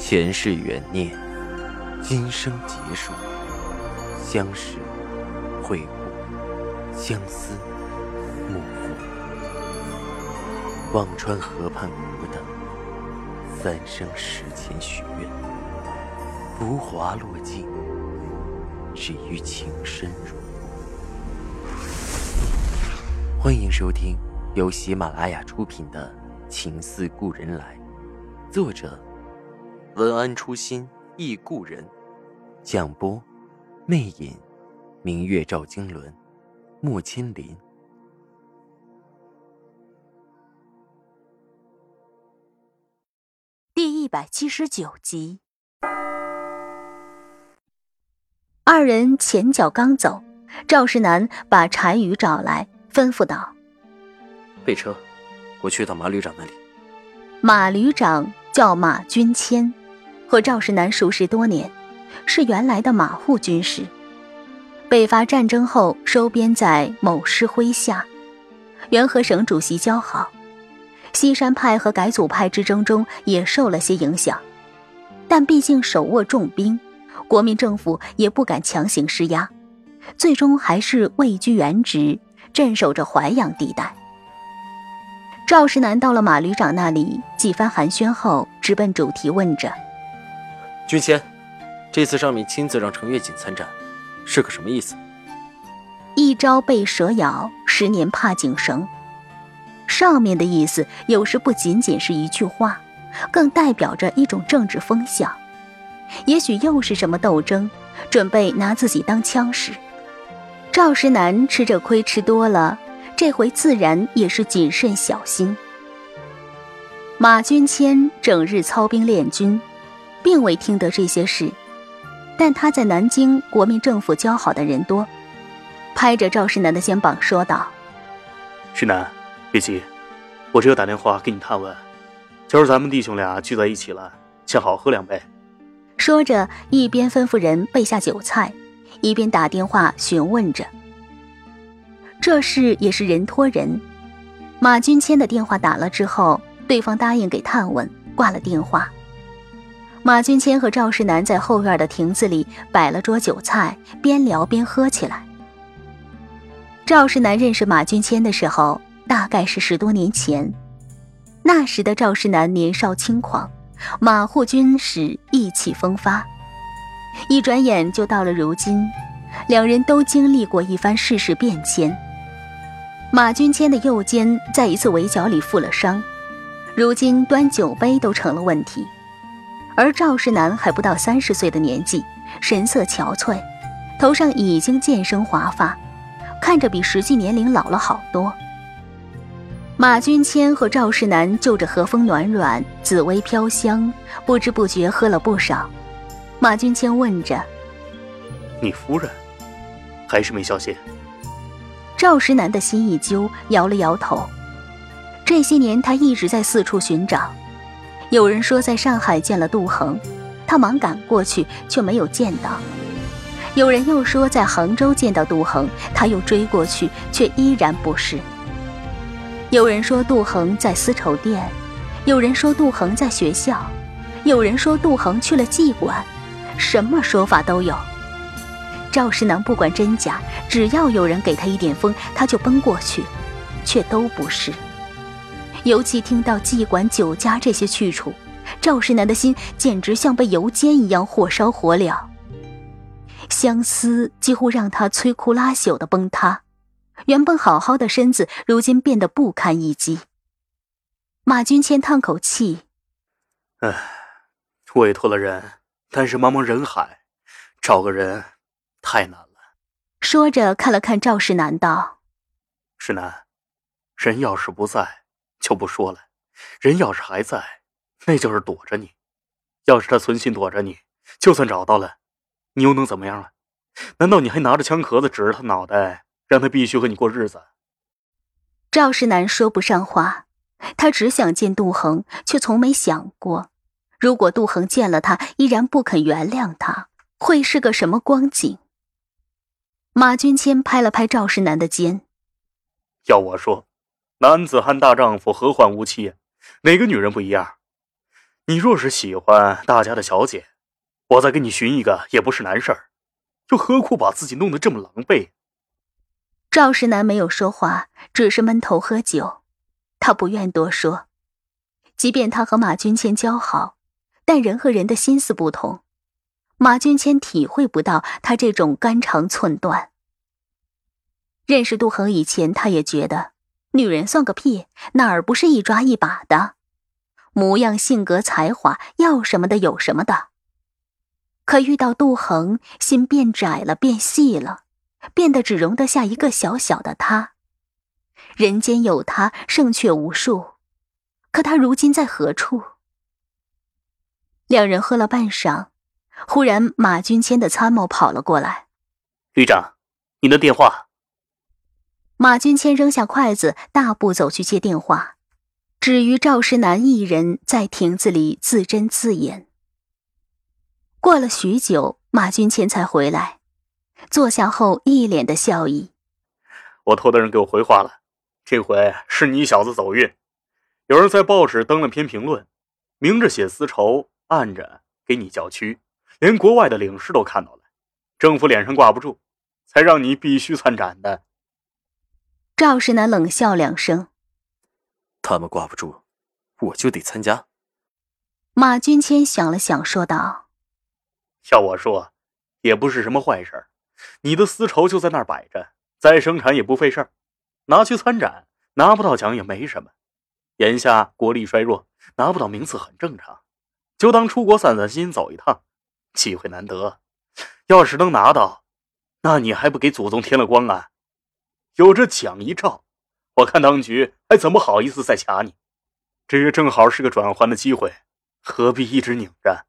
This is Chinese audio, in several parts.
前世缘孽，今生劫数，相识、会故，相思、幕复。忘川河畔孤等，三生石前许愿，浮华落尽，只余情深入。欢迎收听由喜马拉雅出品的《情似故人来》，作者。文安初心忆故人，蒋波，魅影，明月照经纶，木千林。第一百七十九集，二人前脚刚走，赵世南把单宇找来，吩咐道：“备车，我去趟马旅长那里。”马旅长叫马君谦。和赵世南熟识多年，是原来的马户军师。北伐战争后收编在某师麾下，原和省主席交好。西山派和改组派之争中也受了些影响，但毕竟手握重兵，国民政府也不敢强行施压，最终还是位居原职，镇守着淮阳地带。赵世南到了马旅长那里，几番寒暄后，直奔主题问着。君谦，这次上面亲自让程月锦参战，是个什么意思？一朝被蛇咬，十年怕井绳。上面的意思有时不仅仅是一句话，更代表着一种政治风向。也许又是什么斗争，准备拿自己当枪使。赵石南吃这亏吃多了，这回自然也是谨慎小心。马君谦整日操兵练军。并未听得这些事，但他在南京国民政府交好的人多，拍着赵世南的肩膀说道：“世南，别急，我只有打电话给你探问。今儿咱们弟兄俩聚在一起了，恰好喝两杯。”说着，一边吩咐人备下酒菜，一边打电话询问着。这事也是人托人，马君谦的电话打了之后，对方答应给探问，挂了电话。马君谦和赵世南在后院的亭子里摆了桌酒菜，边聊边喝起来。赵世南认识马君谦的时候，大概是十多年前。那时的赵世南年少轻狂，马户军时意气风发。一转眼就到了如今，两人都经历过一番世事变迁。马君谦的右肩在一次围剿里负了伤，如今端酒杯都成了问题。而赵世南还不到三十岁的年纪，神色憔悴，头上已经渐生华发，看着比实际年龄老了好多。马君谦和赵世南就着和风暖软，紫薇飘香，不知不觉喝了不少。马君谦问着：“你夫人还是没消息？”赵世南的心一揪，摇了摇头。这些年他一直在四处寻找。有人说在上海见了杜恒，他忙赶过去，却没有见到。有人又说在杭州见到杜恒，他又追过去，却依然不是。有人说杜恒在丝绸店，有人说杜恒在学校，有人说杜恒去了妓馆，什么说法都有。赵世南不管真假，只要有人给他一点风，他就奔过去，却都不是。尤其听到妓馆、酒家这些去处，赵世南的心简直像被油煎一样火烧火燎。相思几乎让他摧枯拉朽的崩塌，原本好好的身子如今变得不堪一击。马君谦叹口气：“唉，委托了人，但是茫茫人海，找个人太难了。”说着看了看赵世南，道：“世南，人要是不在。”就不说了，人要是还在，那就是躲着你；要是他存心躲着你，就算找到了，你又能怎么样啊？难道你还拿着枪壳子指着他脑袋，让他必须和你过日子？赵世南说不上话，他只想见杜恒，却从没想过，如果杜恒见了他依然不肯原谅他，会是个什么光景？马君谦拍了拍赵世南的肩，要我说。男子汉大丈夫，何患无妻？哪个女人不一样？你若是喜欢大家的小姐，我再给你寻一个也不是难事儿，又何苦把自己弄得这么狼狈？赵世南没有说话，只是闷头喝酒。他不愿多说，即便他和马君谦交好，但人和人的心思不同，马君谦体会不到他这种肝肠寸断。认识杜恒以前，他也觉得女人算个屁，哪儿不是一抓一把的，模样、性格、才华，要什么的有什么的。可遇到杜恒，心变窄了，变细了，变得只容得下一个小小的他。人间有他，胜却无数。可他如今在何处？两人喝了半晌，忽然马君谦的参谋跑了过来：“旅长，您的电话。”马君谦扔下筷子，大步走去接电话，只余赵世南一人在亭子里自斟自饮。过了许久，马君谦才回来，坐下后一脸的笑意：“我托的人给我回话了。”这回是你小子走运，有人在报纸登了篇评论，明着写丝绸，暗着给你叫屈，连国外的领事都看到了，政府脸上挂不住，才让你必须参展的。赵世南冷笑两声：“他们挂不住，我就得参加。”马君谦想了想，说道：“要我说，也不是什么坏事你的丝绸就在那儿摆着，再生产也不费事儿。”拿去参展，拿不到奖也没什么。眼下国力衰弱，拿不到名次很正常。就当出国散散心，走一趟，机会难得。要是能拿到，那你还不给祖宗添了光啊？有这蒋一照，我看当局还怎么好意思再卡你？这也正好是个转圜的机会，何必一直拧着？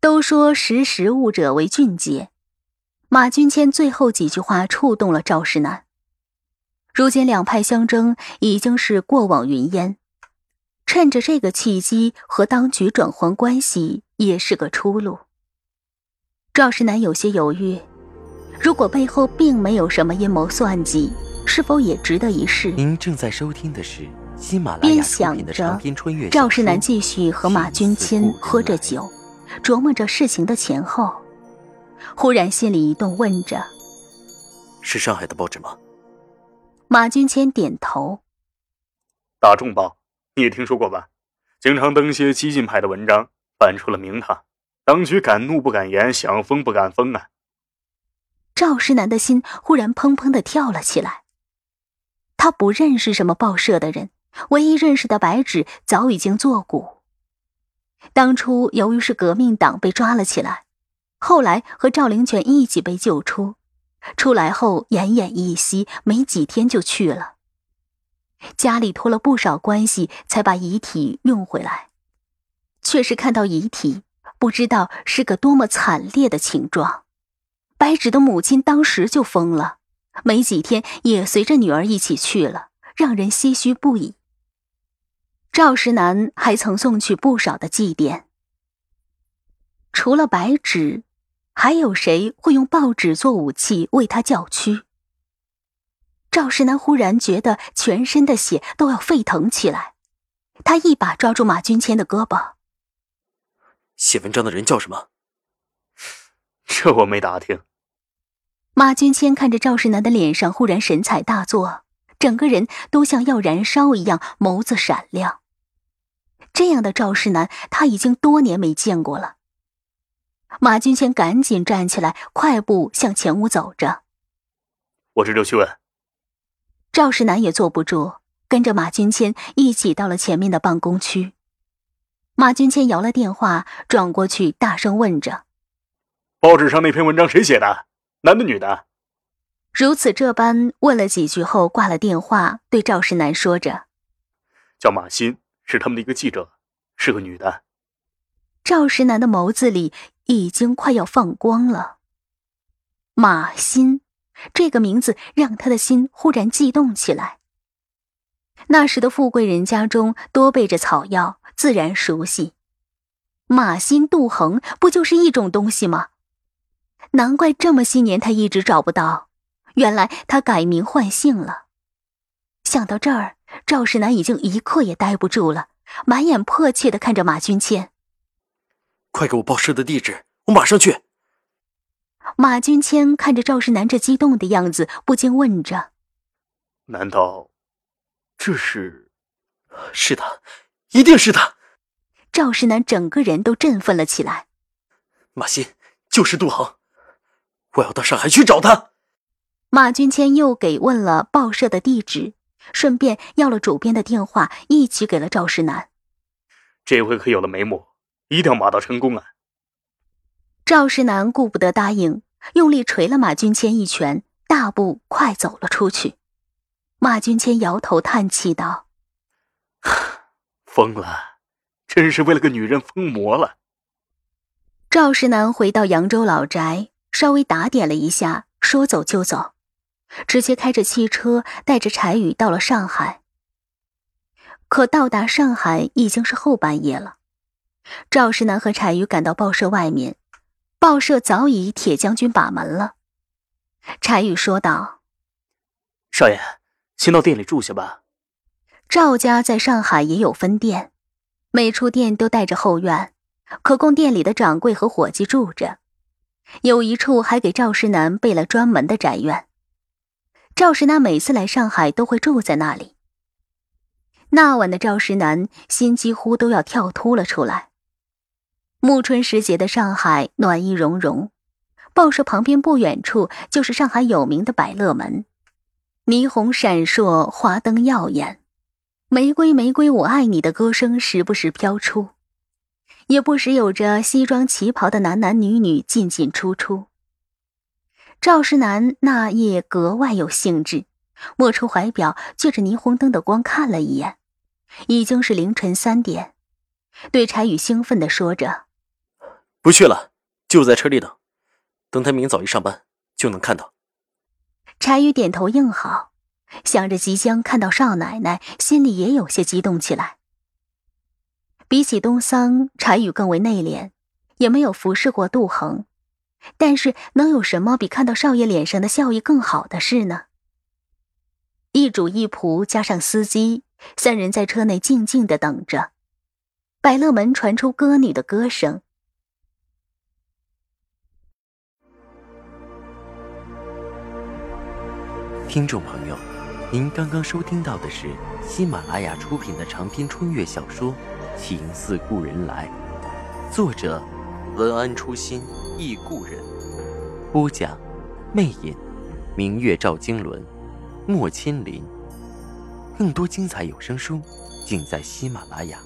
都说识时务者为俊杰，马君谦最后几句话触动了赵世南。如今两派相争已经是过往云烟，趁着这个契机和当局转换关系也是个出路。赵世南有些犹豫，如果背后并没有什么阴谋算计，是否也值得一试？您正在收听的是喜马拉雅出品的长篇穿越赵世南继续和马君谦喝着酒，琢磨着事情的前后，忽然心里一动，问着：“是上海的报纸吗？”马君谦点头。大众报，你也听说过吧？经常登些激进派的文章，搬出了名堂。当局敢怒不敢言，想封不敢封啊！赵世南的心忽然砰砰的跳了起来。他不认识什么报社的人，唯一认识的白纸早已经作古。当初由于是革命党被抓了起来，后来和赵灵泉一起被救出。出来后奄奄一息，没几天就去了。家里托了不少关系，才把遗体运回来。却是看到遗体，不知道是个多么惨烈的情状。白纸的母亲当时就疯了，没几天也随着女儿一起去了，让人唏嘘不已。赵石南还曾送去不少的祭奠。除了白纸。还有谁会用报纸做武器为他叫屈？赵石南忽然觉得全身的血都要沸腾起来，他一把抓住马君谦的胳膊。写文章的人叫什么？这我没打听。马君谦看着赵世南的脸上忽然神采大作，整个人都像要燃烧一样，眸子闪亮。这样的赵世南，他已经多年没见过了。马君谦赶紧站起来，快步向前屋走着。我是刘去问。赵世南也坐不住，跟着马君谦一起到了前面的办公区。马君谦摇了电话，转过去大声问着：“报纸上那篇文章谁写的？男的女的？”如此这般问了几句后，挂了电话，对赵石南说着：“叫马欣，是他们的一个记者，是个女的。”赵石南的眸子里。已经快要放光了。马欣，这个名字让他的心忽然悸动起来。那时的富贵人家中多备着草药，自然熟悉。马欣、杜恒，不就是一种东西吗？难怪这么些年他一直找不到，原来他改名换姓了。想到这儿，赵世南已经一刻也待不住了，满眼迫切的看着马君谦。快给我报社的地址，我马上去。马君谦看着赵世南这激动的样子，不禁问着：“难道这是？是他，一定是他！”赵世南整个人都振奋了起来。马鑫就是杜恒，我要到上海去找他。马君谦又给问了报社的地址，顺便要了主编的电话，一起给了赵世南。这回可有了眉目，一定要马到成功啊！赵世南顾不得答应，用力捶了马君谦一拳，大步快走了出去。马君谦摇头叹气道：“疯了，真是为了个女人疯魔了。”赵世南回到扬州老宅，稍微打点了一下，说走就走。直接开着汽车带着柴宇到了上海。可到达上海已经是后半夜了。赵世南和柴宇赶到报社外面，报社早已铁将军把门了。柴宇说道：“少爷，先到店里住下吧。”赵家在上海也有分店，每处店都带着后院，可供店里的掌柜和伙计住着。有一处还给赵世南备了专门的宅院。赵石南每次来上海都会住在那里。那晚的赵石南心几乎都要跳突了出来。暮春时节的上海暖意融融，报社旁边不远处就是上海有名的百乐门，霓虹闪烁，花灯耀眼，玫瑰玫瑰我爱你的歌声时不时飘出，也不时有着西装旗袍的男男女女进进出出。赵世南那夜格外有兴致，摸出怀表，借着霓虹灯的光看了一眼，已经是凌晨三点，对柴宇兴奋地说着：“不去了，就在车里等，等他明早一上班就能看到。”柴宇点头应好，想着即将看到少奶奶，心里也有些激动起来。比起东桑，柴宇更为内敛，也没有服侍过杜恒。但是能有什么比看到少爷脸上的笑意更好的事呢？一主一仆加上司机，三人在车内静静的等着。百乐门传出歌女的歌声。听众朋友，您刚刚收听到的是喜马拉雅出品的长篇穿越小说《情似故人来》，作者文安初心。忆故人，播讲，魅影，明月照经纶，莫千林。更多精彩有声书，尽在喜马拉雅。